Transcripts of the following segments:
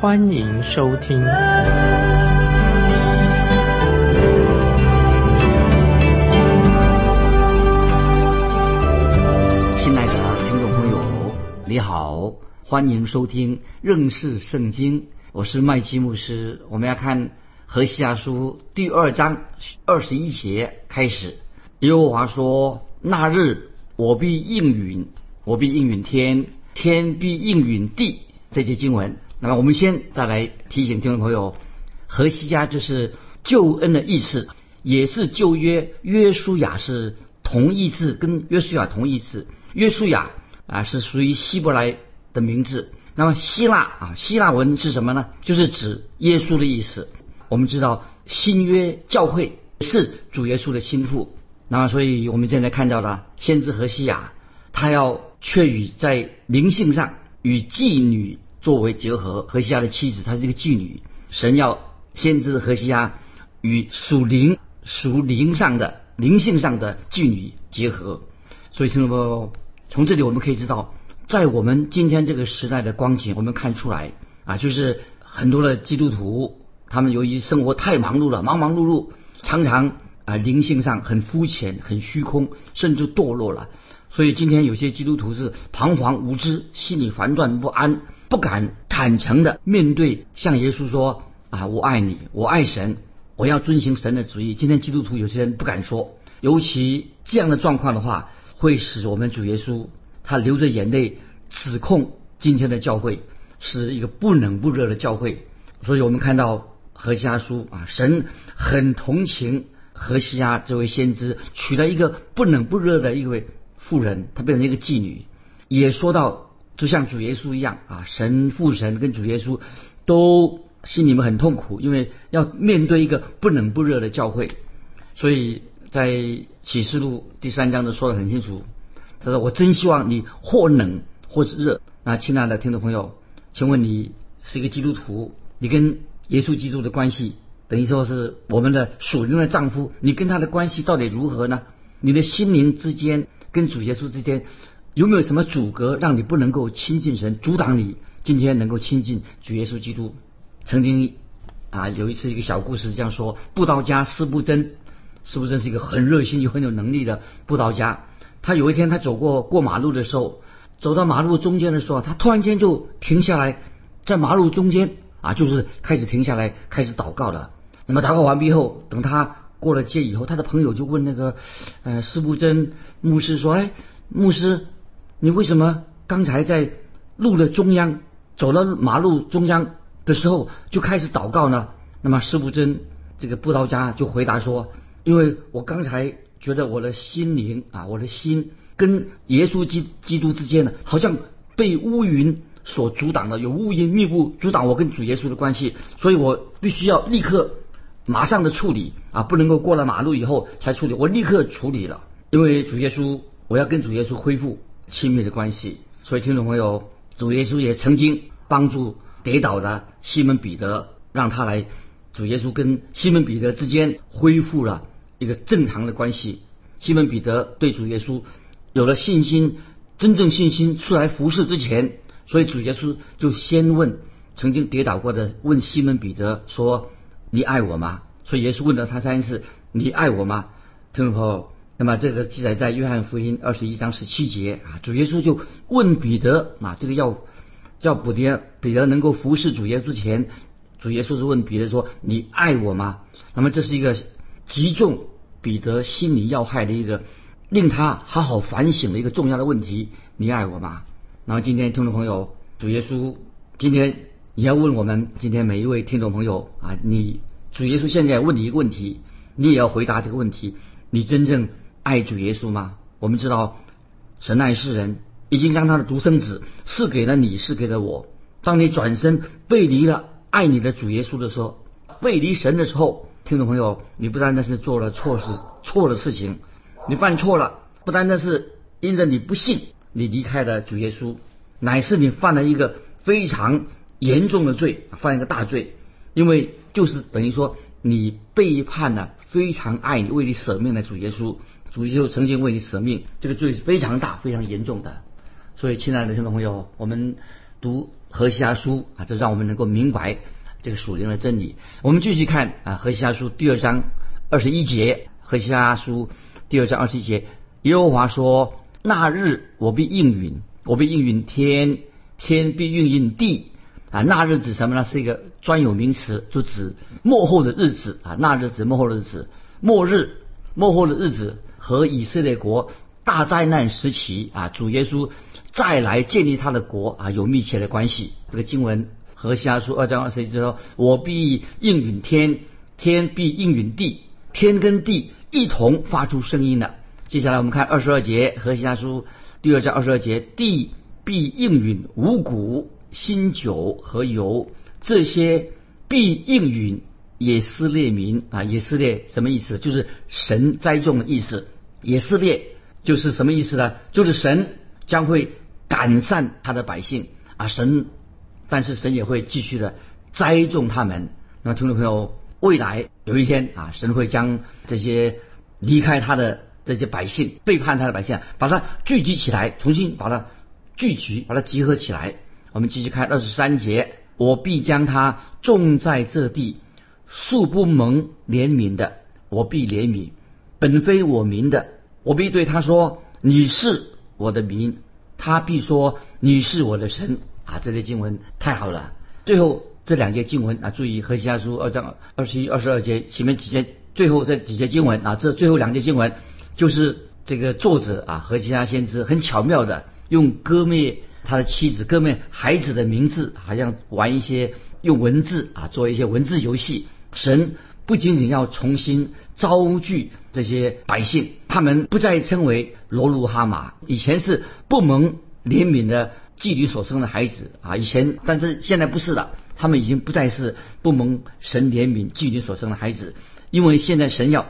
欢迎收听。亲爱的听众朋友，你好，欢迎收听认识圣经，我是麦基牧师。我们要看何西亚书第二章二十一节开始。耶和华说：“那日我必应允，我必应允天，天必应允地。”这节经文。那么我们先再来提醒听众朋友，何西家就是救恩的意思，也是旧约约书亚是同义字，跟约书亚同义字。约书亚啊是属于希伯来的名字。那么希腊啊，希腊文是什么呢？就是指耶稣的意思。我们知道新约教会是主耶稣的心腹。那么，所以我们现在看到了先知何西雅，他要却与在灵性上与妓女作为结合。何西雅的妻子，她是一个妓女。神要先知何西雅与属灵、属灵上的灵性上的妓女结合。所以，听众朋友，从这里我们可以知道，在我们今天这个时代的光景，我们看出来啊，就是很多的基督徒，他们由于生活太忙碌了，忙忙碌碌，常常。啊，灵性上很肤浅、很虚空，甚至堕落了。所以今天有些基督徒是彷徨无知，心里烦乱不安，不敢坦诚的面对，向耶稣说：“啊，我爱你，我爱神，我要遵行神的旨意。”今天基督徒有些人不敢说，尤其这样的状况的话，会使我们主耶稣他流着眼泪指控今天的教会是一个不冷不热的教会。所以我们看到何西阿书啊，神很同情。何西阿这位先知娶了一个不冷不热的一位妇人，她变成一个妓女，也说到就像主耶稣一样啊，神父神跟主耶稣都心里面很痛苦，因为要面对一个不冷不热的教会，所以在启示录第三章都说的很清楚，他说我真希望你或冷或是热。那亲爱的听众朋友，请问你是一个基督徒，你跟耶稣基督的关系？等于说是我们的属灵的丈夫，你跟他的关系到底如何呢？你的心灵之间跟主耶稣之间有没有什么阻隔，让你不能够亲近神，阻挡你今天能够亲近主耶稣基督？曾经啊有一次一个小故事这样说：布道家施布真，施布真是一个很热心又很有能力的布道家。他有一天他走过过马路的时候，走到马路中间的时候，他突然间就停下来，在马路中间啊，就是开始停下来开始祷告了。那么祷告完毕后，等他过了街以后，他的朋友就问那个呃施布真牧师说：“哎，牧师，你为什么刚才在路的中央走到马路中央的时候就开始祷告呢？”那么施布真这个布道家就回答说：“因为我刚才觉得我的心灵啊，我的心跟耶稣基基督之间呢，好像被乌云所阻挡了，有乌云密布阻挡我跟主耶稣的关系，所以我必须要立刻。”马上的处理啊，不能够过了马路以后才处理。我立刻处理了，因为主耶稣，我要跟主耶稣恢复亲密的关系。所以听众朋友，主耶稣也曾经帮助跌倒的西门彼得，让他来，主耶稣跟西门彼得之间恢复了一个正常的关系。西门彼得对主耶稣有了信心，真正信心出来服侍之前，所以主耶稣就先问曾经跌倒过的，问西门彼得说。你爱我吗？所以耶稣问了他三次：“你爱我吗？”听众朋友，那么这个记载在约翰福音二十一章十七节啊，主耶稣就问彼得啊，这个要叫彼得彼得能够服侍主耶稣前，主耶稣是问彼得说：“你爱我吗？”那么这是一个击中彼得心理要害的一个令他好好反省的一个重要的问题：“你爱我吗？”然后今天听众朋友，主耶稣今天。你要问我们今天每一位听众朋友啊，你主耶稣现在问你一个问题，你也要回答这个问题：你真正爱主耶稣吗？我们知道神爱世人，已经将他的独生子赐给了你，赐给了我。当你转身背离了爱你的主耶稣的时候，背离神的时候，听众朋友，你不单单是做了错事、错的事情，你犯错了，不单单是因着你不信，你离开了主耶稣，乃是你犯了一个非常严重的罪，犯一个大罪，因为就是等于说你背叛了非常爱你、为你舍命的主耶稣，主耶稣曾经为你舍命，这个罪是非常大、非常严重的。所以，亲爱的听众朋友，我们读何西阿书啊，这让我们能够明白这个属灵的真理。我们继续看啊，何西阿书第二章二十一节，何西阿书第二章二十一节，耶和华说：“那日我必应允，我必应允天，天必应允地。”啊，那日指什么呢？是一个专有名词，就指末后的日子啊。那日指末后的日子，末日、末后的日子和以色列国大灾难时期啊，主耶稣。再来建立他的国啊，有密切的关系。这个经文和下书二章二十一节说：“我必应允天，天必应允地，天跟地一同发出声音了。”接下来我们看二十二节和下书第二章二十二节：“地必应允五谷、新酒和油，这些必应允以色列民啊。以色列什么意思？就是神栽种的意思。以色列就是什么意思呢？就是神将会。改善他的百姓啊，神，但是神也会继续的栽种他们。那么听众朋友，未来有一天啊，神会将这些离开他的这些百姓、背叛他的百姓，把他聚集起来，重新把他聚集，把他集合起来。我们继续看二十三节：我必将他种在这地，素不蒙怜悯的，我必怜悯；本非我民的，我必对他说：你是我的民。他必说：“你是我的神啊！”这类经文太好了。最后这两节经文啊，注意《何西阿书》二章二十一、二十二节前面几节，最后这几节经文啊，这最后两节经文就是这个作者啊，何西阿先知很巧妙的用割灭他的妻子、割灭孩子的名字，好像玩一些用文字啊做一些文字游戏。神不仅仅要重新招聚这些百姓，他们不再称为罗鲁哈马，以前是不蒙怜悯的妓女所生的孩子啊。以前，但是现在不是了，他们已经不再是不蒙神怜悯妓女所生的孩子，因为现在神要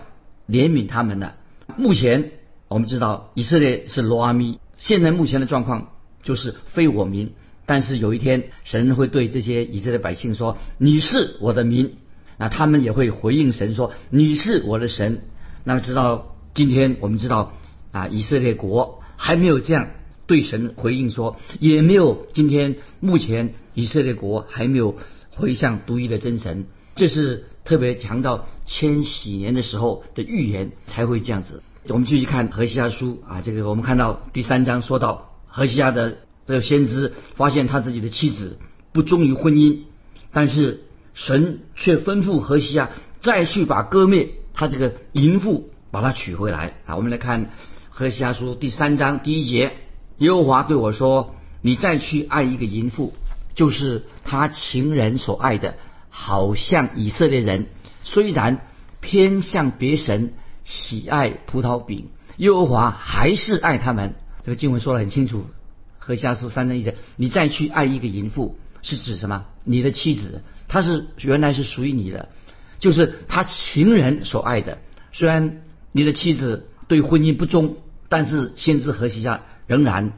怜悯他们了。目前我们知道以色列是罗阿咪，现在目前的状况就是非我民，但是有一天神会对这些以色列百姓说：“你是我的民。”那他们也会回应神说：“你是我的神。”那么，直到今天，我们知道啊，以色列国还没有这样对神回应说，也没有今天目前以色列国还没有回向独一的真神。这是特别强调千禧年的时候的预言才会这样子。我们继续看何西阿书啊，这个我们看到第三章说到何西阿的这个先知发现他自己的妻子不忠于婚姻，但是。神却吩咐何西亚再去把割灭他这个淫妇，把他娶回来啊！我们来看何西阿书第三章第一节：耶和华对我说：“你再去爱一个淫妇，就是他情人所爱的，好像以色列人虽然偏向别神，喜爱葡萄饼，耶和华还是爱他们。”这个经文说得很清楚。何西阿书三章一节：“你再去爱一个淫妇，是指什么？你的妻子。”他是原来是属于你的，就是他情人所爱的。虽然你的妻子对婚姻不忠，但是先知何西下仍然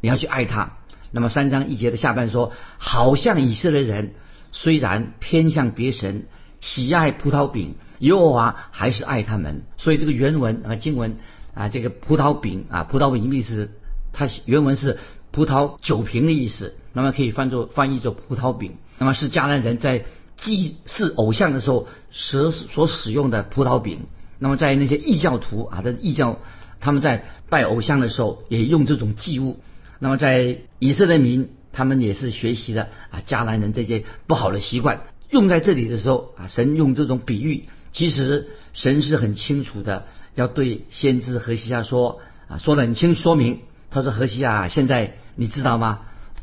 你要去爱他。那么三章一节的下半说，好像以色列人虽然偏向别神，喜爱葡萄饼，耶和华还是爱他们。所以这个原文啊经文啊这个葡萄饼啊葡萄饼的意思，它原文是葡萄酒瓶的意思，那么可以翻作翻译作葡萄饼。那么是迦南人在祭祀偶像的时候所所使用的葡萄饼。那么在那些异教徒啊，的异教他们在拜偶像的时候也用这种祭物。那么在以色列民，他们也是学习了啊迦南人这些不好的习惯。用在这里的时候啊，神用这种比喻，其实神是很清楚的，要对先知何西亚说啊，说的很清说明。他说何西亚，现在你知道吗？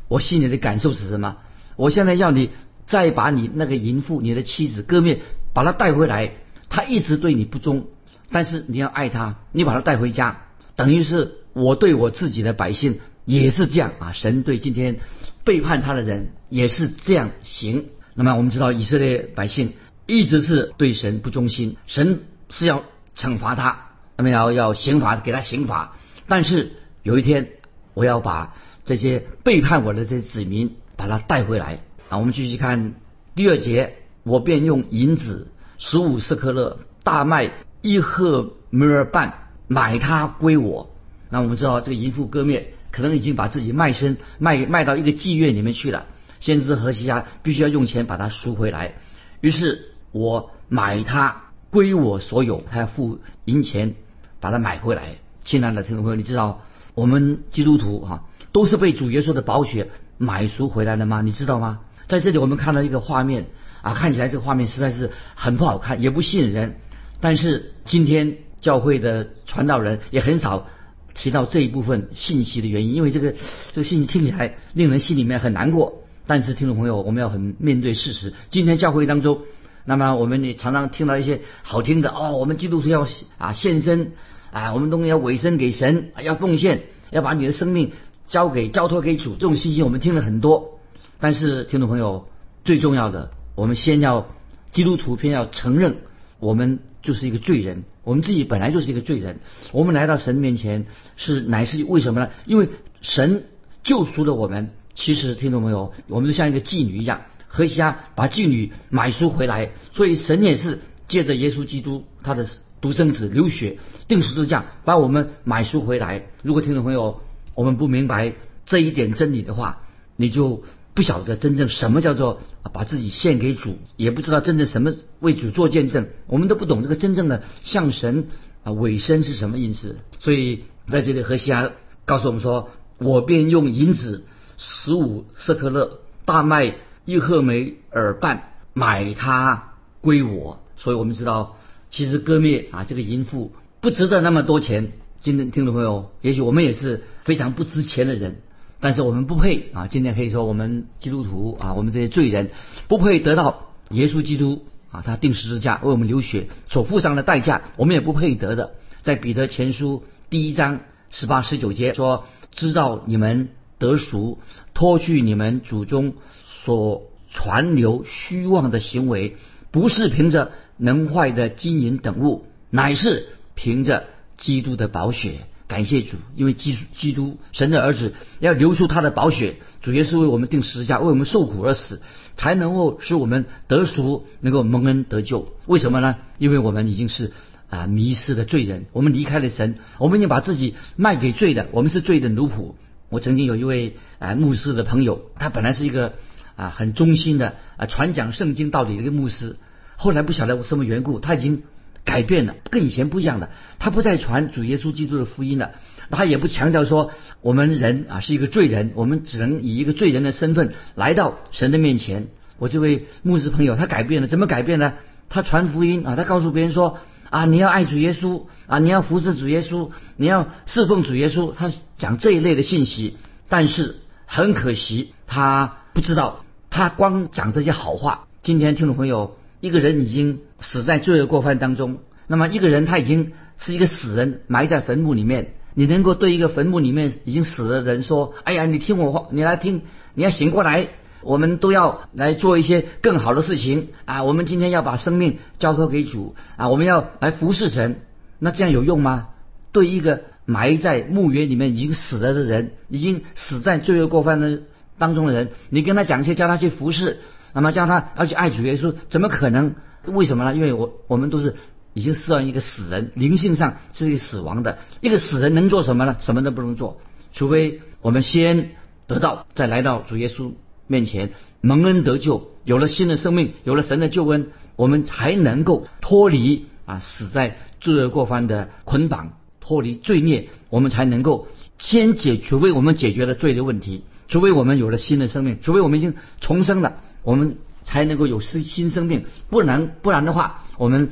我心里的感受是什么？我现在要你再把你那个淫妇、你的妻子割灭，把她带回来。她一直对你不忠，但是你要爱她，你把她带回家，等于是我对我自己的百姓也是这样啊。神对今天背叛他的人也是这样行。那么我们知道以色列百姓一直是对神不忠心，神是要惩罚他，那么要要刑罚给他刑罚。但是有一天，我要把这些背叛我的这些子民把他带回来啊！我们继续看第二节，我便用银子十五斯克勒，大麦一赫梅尔半买他归我。那我们知道这个淫妇割灭，可能已经把自己卖身卖卖到一个妓院里面去了。先知何西亚必须要用钱把它赎回来，于是我买它归我所有，他要付银钱把它买回来。亲爱的听众朋友，你知道我们基督徒哈都是被主耶稣的宝血买赎回来的吗？你知道吗？在这里我们看到一个画面啊，看起来这个画面实在是很不好看，也不吸引人。但是今天教会的传道人也很少。提到这一部分信息的原因，因为这个这个信息听起来令人心里面很难过。但是听众朋友，我们要很面对事实。今天教会当中，那么我们也常常听到一些好听的哦，我们基督徒要啊献身啊，我们东西要委身给神，要奉献，要把你的生命交给交托给主。这种信息我们听了很多。但是听众朋友，最重要的，我们先要基督徒偏要承认我们。就是一个罪人，我们自己本来就是一个罪人。我们来到神面前是乃是为什么呢？因为神救赎了我们。其实听众朋友，我们就像一个妓女一样，何西阿把妓女买赎回来，所以神也是借着耶稣基督他的独生子流血定十字架，把我们买赎回来。如果听众朋友我们不明白这一点真理的话，你就。不晓得真正什么叫做把自己献给主，也不知道真正什么为主做见证，我们都不懂这个真正的向神啊委身是什么意思。所以在这里，何西阿告诉我们说：“我便用银子十五色克勒，大麦一赫梅尔半，买它归我。”所以我们知道，其实割灭啊这个淫妇不值得那么多钱。今天听众朋友，也许我们也是非常不值钱的人。但是我们不配啊！今天可以说我们基督徒啊，我们这些罪人不配得到耶稣基督啊，他定十字架为我们流血所付上的代价，我们也不配得的。在彼得前书第一章十八十九节说：“知道你们得赎，脱去你们祖宗所传流虚妄的行为，不是凭着能坏的金银等物，乃是凭着基督的宝血。”感谢主，因为基基督神的儿子要流出他的宝血，主耶稣为我们定十字架，为我们受苦而死，才能够使我们得赎，能够蒙恩得救。为什么呢？因为我们已经是啊迷失的罪人，我们离开了神，我们已经把自己卖给罪的，我们是罪的奴仆。我曾经有一位啊牧师的朋友，他本来是一个啊很忠心的啊传讲圣经道理的一个牧师，后来不晓得什么缘故，他已经。改变了，跟以前不一样的。他不再传主耶稣基督的福音了，他也不强调说我们人啊是一个罪人，我们只能以一个罪人的身份来到神的面前。我这位牧师朋友他改变了，怎么改变呢？他传福音啊，他告诉别人说啊，你要爱主耶稣啊，你要服侍主耶稣，你要侍奉主耶稣。他讲这一类的信息，但是很可惜，他不知道，他光讲这些好话。今天听众朋友。一个人已经死在罪恶过犯当中，那么一个人他已经是一个死人，埋在坟墓里面。你能够对一个坟墓里面已经死的人说：“哎呀，你听我话，你来听，你要醒过来，我们都要来做一些更好的事情啊！我们今天要把生命交托给主啊！我们要来服侍神，那这样有用吗？对一个埋在墓园里面已经死了的人，已经死在罪恶过犯的当中的人，你跟他讲一些，叫他去服侍。那么叫他要去爱主耶稣，怎么可能？为什么呢？因为我我们都是已经视为一个死人，灵性上是一个死亡的。一个死人能做什么呢？什么都不能做，除非我们先得到，再来到主耶稣面前蒙恩得救，有了新的生命，有了神的救恩，我们才能够脱离啊死在罪恶过犯的捆绑，脱离罪孽，我们才能够先解，除非我们解决了罪的问题，除非我们有了新的生命，除非我们已经重生了。我们才能够有新新生命，不然不然的话，我们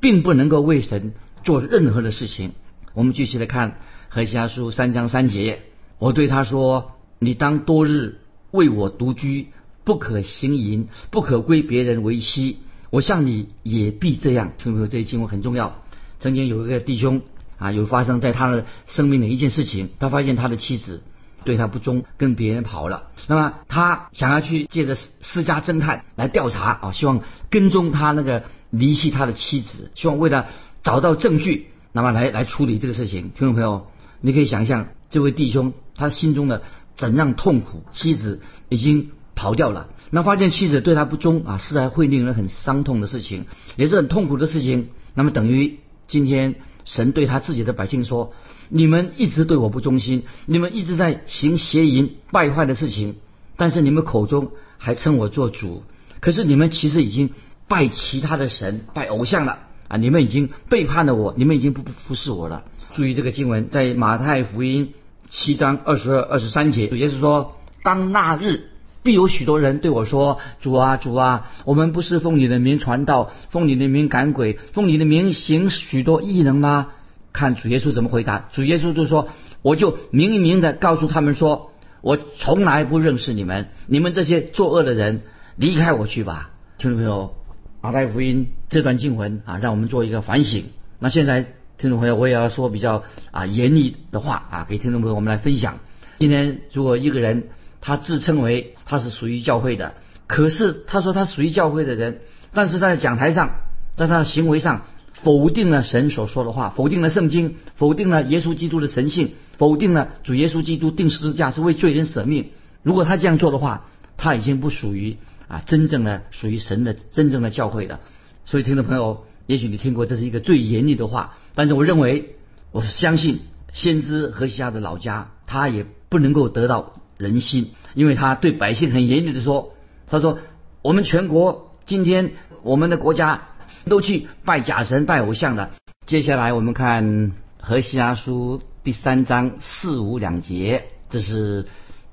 并不能够为神做任何的事情。我们继续来看《何西阿书》三章三节，我对他说：“你当多日为我独居，不可行淫，不可归别人为妻。我向你也必这样。”听没有？这一经文很重要。曾经有一个弟兄啊，有发生在他的生命的一件事情，他发现他的妻子对他不忠，跟别人跑了。那么他想要去借着私家侦探来调查啊，希望跟踪他那个离弃他的妻子，希望为了找到证据，那么来来处理这个事情。听众朋友，你可以想象这位弟兄他心中的怎样痛苦？妻子已经跑掉了，那发现妻子对他不忠啊，是会令人很伤痛的事情，也是很痛苦的事情。那么等于今天神对他自己的百姓说。你们一直对我不忠心，你们一直在行邪淫败坏的事情，但是你们口中还称我做主，可是你们其实已经拜其他的神，拜偶像了啊！你们已经背叛了我，你们已经不服侍我了。注意这个经文，在马太福音七章二十二、二十三节，也是说：当那日必有许多人对我说：“主啊，主啊，我们不是奉你的名传道，奉你的名赶鬼，奉你的名行许多异能吗？”看主耶稣怎么回答？主耶稣就说：“我就明明的告诉他们说，我从来不认识你们，你们这些作恶的人，离开我去吧。”听众朋友，马太福音这段经文啊，让我们做一个反省。那现在听众朋友，我也要说比较啊严厉的话啊，给听众朋友我们来分享。今天如果一个人他自称为他是属于教会的，可是他说他属于教会的人，但是在讲台上，在他的行为上。否定了神所说的话，否定了圣经，否定了耶稣基督的神性，否定了主耶稣基督定十字架是为罪人舍命。如果他这样做的话，他已经不属于啊真正的属于神的真正的教会的。所以，听众朋友，也许你听过这是一个最严厉的话，但是我认为，我相信先知何西亚的老家，他也不能够得到人心，因为他对百姓很严厉的说，他说我们全国今天我们的国家。都去拜假神、拜偶像的。接下来我们看《何西阿书》第三章四五两节，这是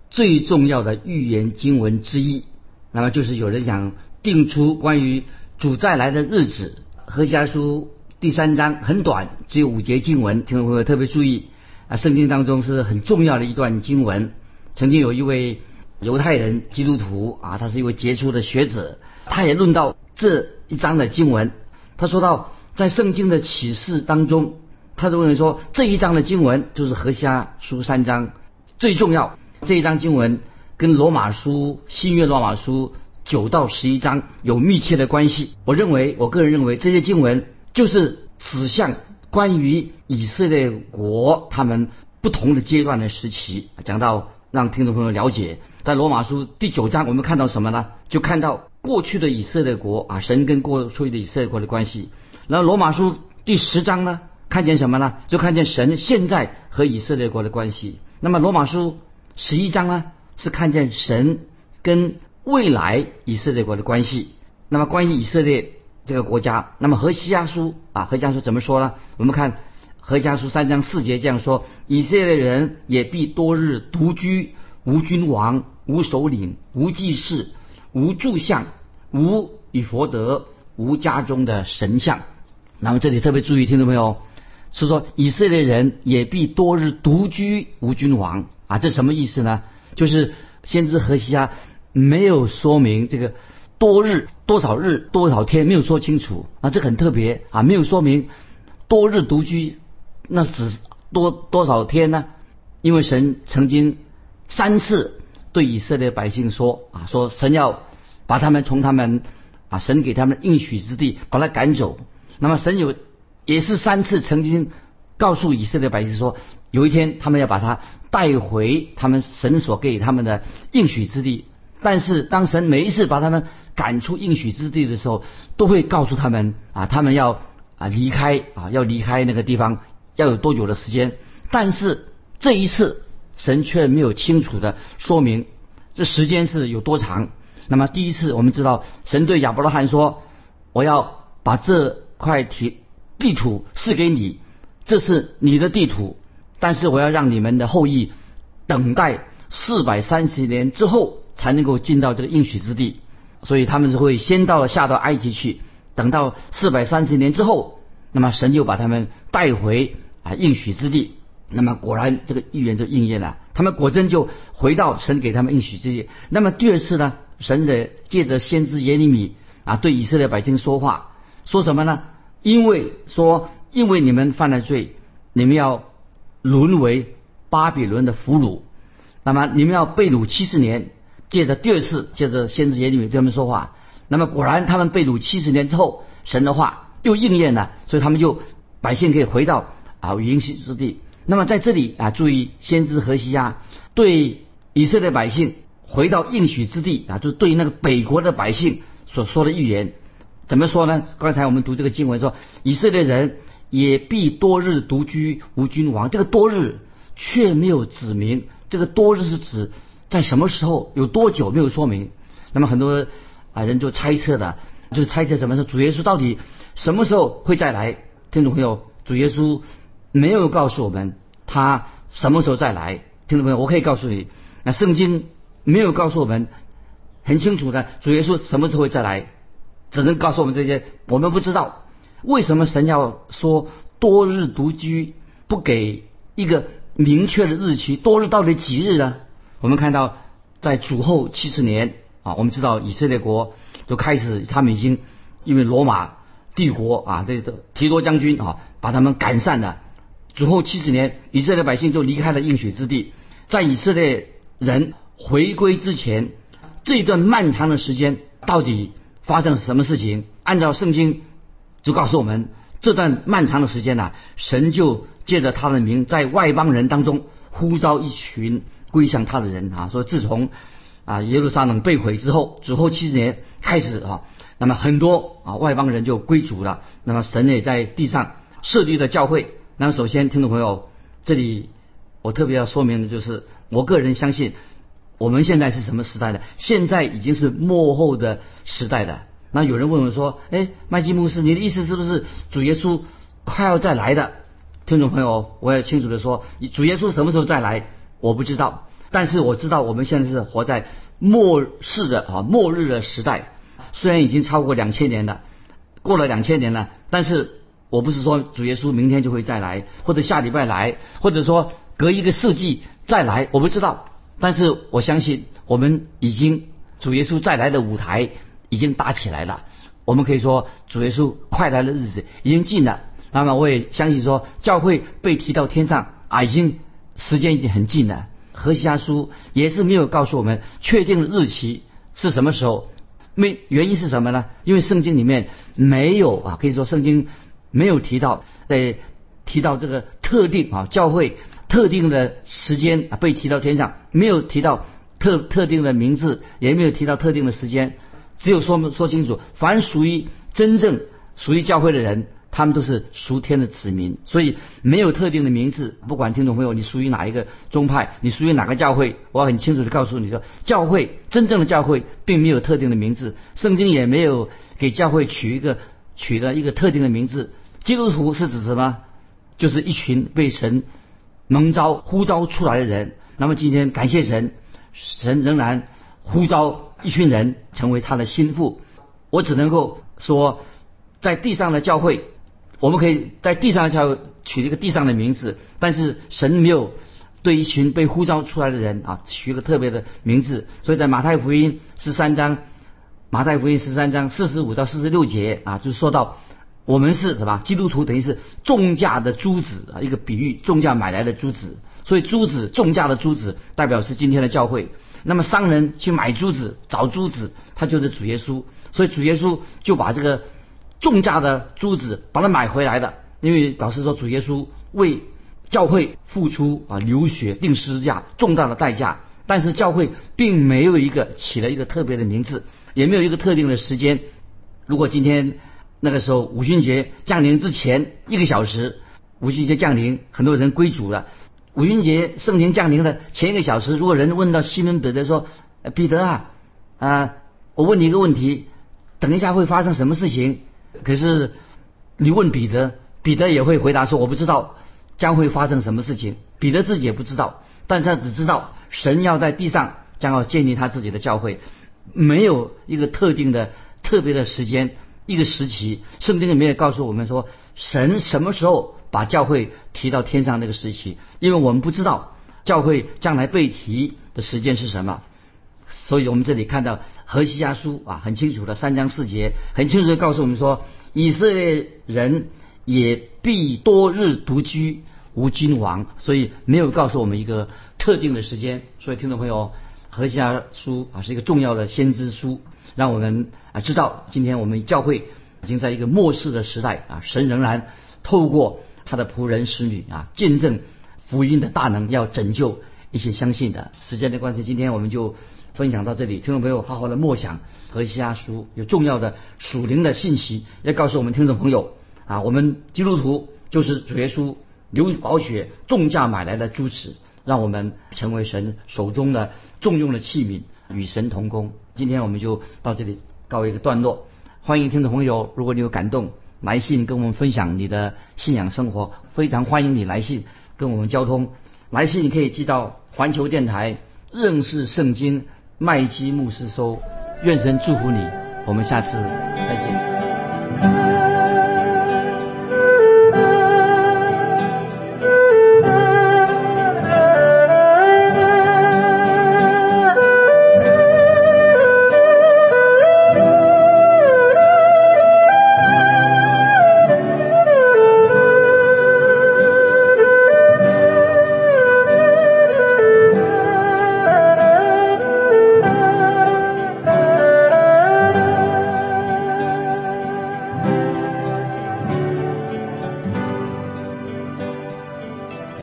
最重要的预言经文之一。那么就是有人想定出关于主再来的日子。《何西阿书》第三章很短，只有五节经文，听众朋友特别注意啊！圣经当中是很重要的一段经文。曾经有一位犹太人基督徒啊，他是一位杰出的学者，他也论到这一章的经文。他说到，在圣经的启示当中，他认为说这一章的经文就是何西阿书三章最重要。这一章经文跟罗马书新约罗马书九到十一章有密切的关系。我认为，我个人认为这些经文就是指向关于以色列国他们不同的阶段的时期，讲到让听众朋友了解。在罗马书第九章，我们看到什么呢？就看到过去的以色列国啊，神跟过去的以色列国的关系。然后罗马书第十章呢，看见什么呢？就看见神现在和以色列国的关系。那么罗马书十一章呢，是看见神跟未来以色列国的关系。那么关于以色列这个国家，那么何西阿书啊，何西阿书怎么说呢？我们看何西阿书三章四节这样说：以色列人也必多日独居。无君王，无首领，无祭祀，无柱像，无以佛德，无家中的神像。那么这里特别注意，听到没有？是说以色列人也必多日独居，无君王啊！这什么意思呢？就是先知何西阿没有说明这个多日多少日多少天，没有说清楚啊！这很特别啊，没有说明多日独居，那是多多少天呢？因为神曾经。三次对以色列百姓说啊，说神要把他们从他们啊神给他们应许之地把他赶走。那么神有也是三次曾经告诉以色列百姓说，有一天他们要把他带回他们神所给他们的应许之地。但是当神每一次把他们赶出应许之地的时候，都会告诉他们啊，他们要啊离开啊要离开那个地方要有多久的时间。但是这一次。神却没有清楚的说明这时间是有多长。那么第一次我们知道，神对亚伯拉罕说：“我要把这块地地土赐给你，这是你的地图，但是我要让你们的后裔等待四百三十年之后才能够进到这个应许之地。所以他们是会先到下到埃及去，等到四百三十年之后，那么神就把他们带回啊应许之地。”那么果然这个预言就应验了，他们果真就回到神给他们应许之地。那么第二次呢，神者借着先知耶利米啊，对以色列百姓说话，说什么呢？因为说，因为你们犯了罪，你们要沦为巴比伦的俘虏。那么你们要被掳七十年，借着第二次，借着先知耶利米对他们说话。那么果然，他们被掳七十年之后，神的话又应验了，所以他们就百姓可以回到啊应许之地。那么在这里啊，注意先知何西亚对以色列百姓回到应许之地啊，就是对那个北国的百姓所说的预言，怎么说呢？刚才我们读这个经文说，以色列人也必多日独居无君王。这个多日却没有指明，这个多日是指在什么时候，有多久没有说明。那么很多。啊，人就猜测的，就猜测什么？是主耶稣到底什么时候会再来？听众朋友，主耶稣没有告诉我们他什么时候再来。听众朋友，我可以告诉你，那圣经没有告诉我们很清楚的，主耶稣什么时候会再来，只能告诉我们这些，我们不知道为什么神要说多日独居，不给一个明确的日期？多日到底几日呢？我们看到在主后七十年。啊，我们知道以色列国就开始，他们已经因为罗马帝国啊，这个提多将军啊，把他们赶散了。主后七十年，以色列百姓就离开了应许之地。在以色列人回归之前，这段漫长的时间到底发生了什么事情？按照圣经就告诉我们，这段漫长的时间呢，神就借着他的名，在外邦人当中呼召一群归向他的人啊，说自从。啊，耶路撒冷被毁之后，主后七十年开始啊，那么很多啊外邦人就归主了。那么神也在地上设立了教会。那么首先，听众朋友，这里我特别要说明的就是，我个人相信，我们现在是什么时代的？现在已经是幕后的时代的。那有人问我说：“哎，麦基牧师，你的意思是不是主耶稣快要再来的？”听众朋友，我要清楚的说，主耶稣什么时候再来，我不知道。但是我知道我们现在是活在末世的啊末日的时代，虽然已经超过两千年了，过了两千年了，但是我不是说主耶稣明天就会再来，或者下礼拜来，或者说隔一个世纪再来，我不知道。但是我相信我们已经主耶稣再来的舞台已经搭起来了。我们可以说主耶稣快来的日子已经近了。那么我也相信说教会被提到天上啊，已经时间已经很近了。何西阿书也是没有告诉我们确定日期是什么时候，没原因是什么呢？因为圣经里面没有啊，可以说圣经没有提到，呃，提到这个特定啊教会特定的时间啊被提到天上，没有提到特特定的名字，也没有提到特定的时间，只有说说清楚，凡属于真正属于教会的人。他们都是属天的子民，所以没有特定的名字。不管听众朋友你属于哪一个宗派，你属于哪个教会，我很清楚的告诉你说，教会真正的教会并没有特定的名字，圣经也没有给教会取一个取了一个特定的名字。基督徒是指什么？就是一群被神蒙召呼召出来的人。那么今天感谢神，神仍然呼召一群人成为他的心腹。我只能够说，在地上的教会。我们可以在地上的教会取一个地上的名字，但是神没有对一群被呼召出来的人啊取一个特别的名字，所以在马太福音十三章，马太福音十三章四十五到四十六节啊，就说到我们是什么基督徒，等于是重价的珠子啊，一个比喻，重价买来的珠子，所以珠子重价的珠子代表是今天的教会。那么商人去买珠子找珠子，他就是主耶稣，所以主耶稣就把这个。重价的珠子把它买回来的，因为表示说主耶稣为教会付出啊流血定十字架重大的代价，但是教会并没有一个起了一个特别的名字，也没有一个特定的时间。如果今天那个时候五旬节降临之前一个小时，五旬节降临，很多人归主了。五旬节圣灵降临的前一个小时，如果人问到西门彼得说：“彼得啊啊，我问你一个问题，等一下会发生什么事情？”可是，你问彼得，彼得也会回答说：“我不知道将会发生什么事情。”彼得自己也不知道，但是他只知道神要在地上将要建立他自己的教会，没有一个特定的特别的时间，一个时期。圣经里面也告诉我们说，神什么时候把教会提到天上那个时期，因为我们不知道教会将来被提的时间是什么。所以我们这里看到何西家书啊，很清楚的三章四节，很清楚的告诉我们说，以色列人也必多日独居无君王，所以没有告诉我们一个特定的时间。所以听众朋友，何西家书啊是一个重要的先知书，让我们啊知道今天我们教会已经在一个末世的时代啊，神仍然透过他的仆人使女啊见证福音的大能，要拯救一些相信的。时间的关系，今天我们就分享到这里。听众朋友，好好的默想和西阿书有重要的属灵的信息，要告诉我们听众朋友啊，我们基督徒就是主耶稣流宝血重价买来的猪齿，让我们成为神手中的重用的器皿，与神同工。今天我们就到这里告一个段落。欢迎听众朋友，如果你有感动，来信跟我们分享你的信仰生活，非常欢迎你来信跟我们交通。来信你可以寄到环球电台认识圣经麦基牧师收。愿神祝福你，我们下次再见。